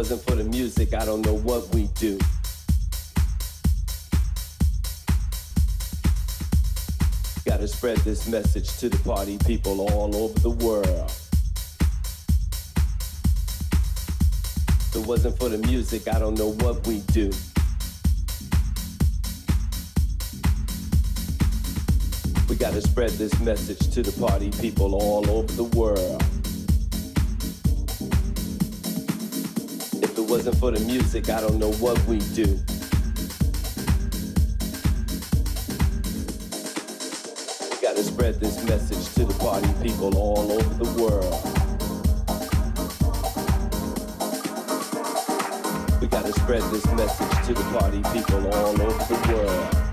wasn't for the music, I don't know what we do. Gotta spread this message to the party people all over the world. If it wasn't for the music, I don't know what we do. We gotta spread this message to the party people all over the world. Wasn't for the music, I don't know what we do. We gotta spread this message to the party people all over the world. We gotta spread this message to the party people all over the world.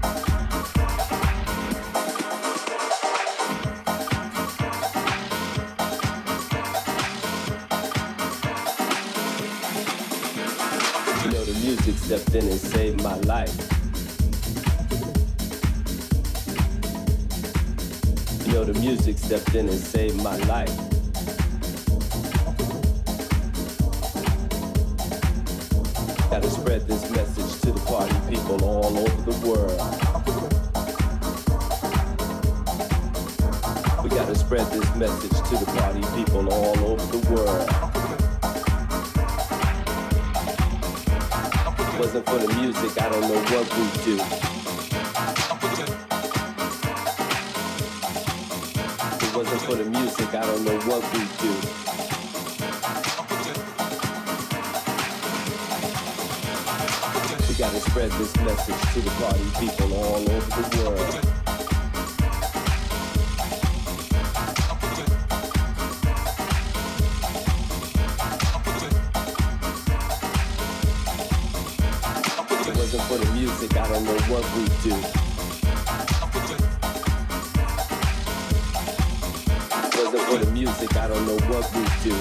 Stepped in and saved my life. Know the music stepped in and saved my life. Gotta spread this message to the party people all over the world. We gotta spread this message to the party people all over the world. It wasn't for the music, I don't know what we'd do. If it wasn't for the music, I don't know what we'd do. We gotta spread this message to the party people all over the world. What we'd do. Wasn't for the music, I don't know what we'd do.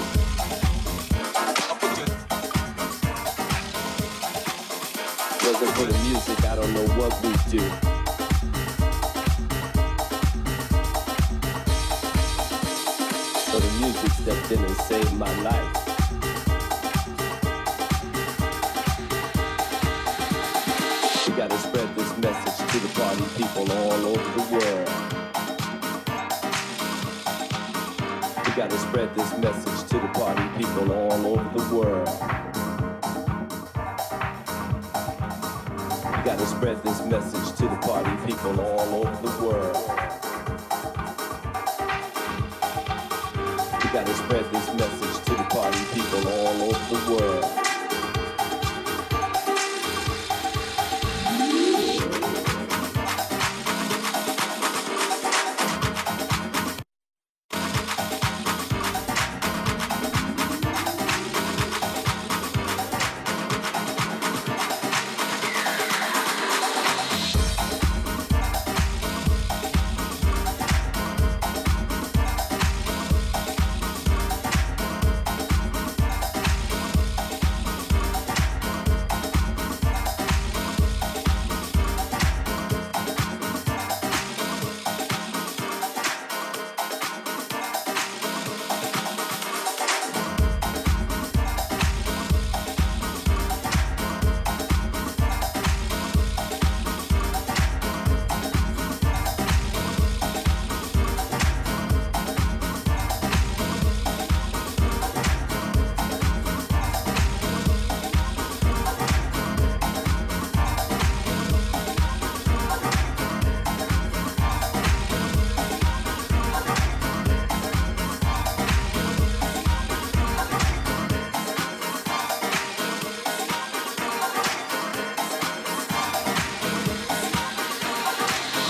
Wasn't for the music, I don't know what we'd do. So the music stepped in and saved my life. Gotta spread this message to the party people all over the world. We gotta spread this message to the party people all over the world. We gotta spread this message to the party people all over the world.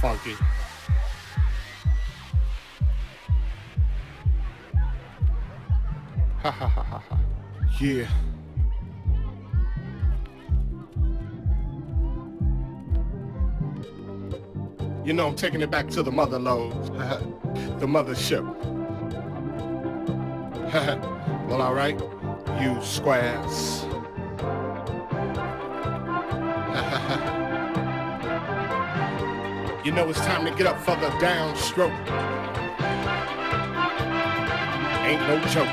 Funky. Ha ha ha ha ha. Yeah. You know, I'm taking it back to the mother lode, the mothership. well, all right, you squares. You know it's time to get up for the downstroke. Ain't no joke.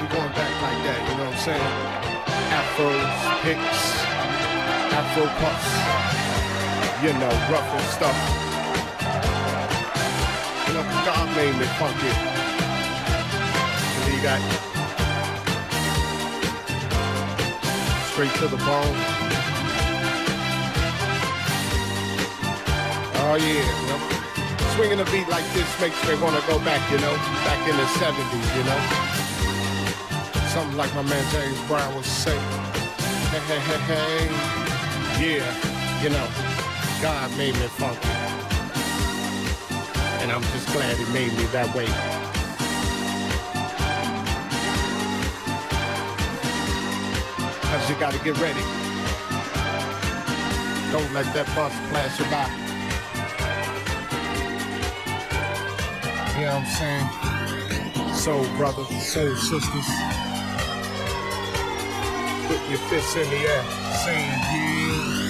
We going back like that, you know what I'm saying? Afros, picks, afro puffs. You know, rough and stuff. You know, God made me funky. Believe that. Straight to the bone. Oh yeah, you know? swinging a beat like this makes me want to go back, you know, back in the 70s, you know. Something like my man James Brown would say, hey, hey, hey, hey, yeah, you know, God made me funky. And I'm just glad he made me that way. Cause you gotta get ready. Don't let that bus pass you by. You know what I'm saying? Soul brothers, soul sisters. Put your fists in the air, saying yeah.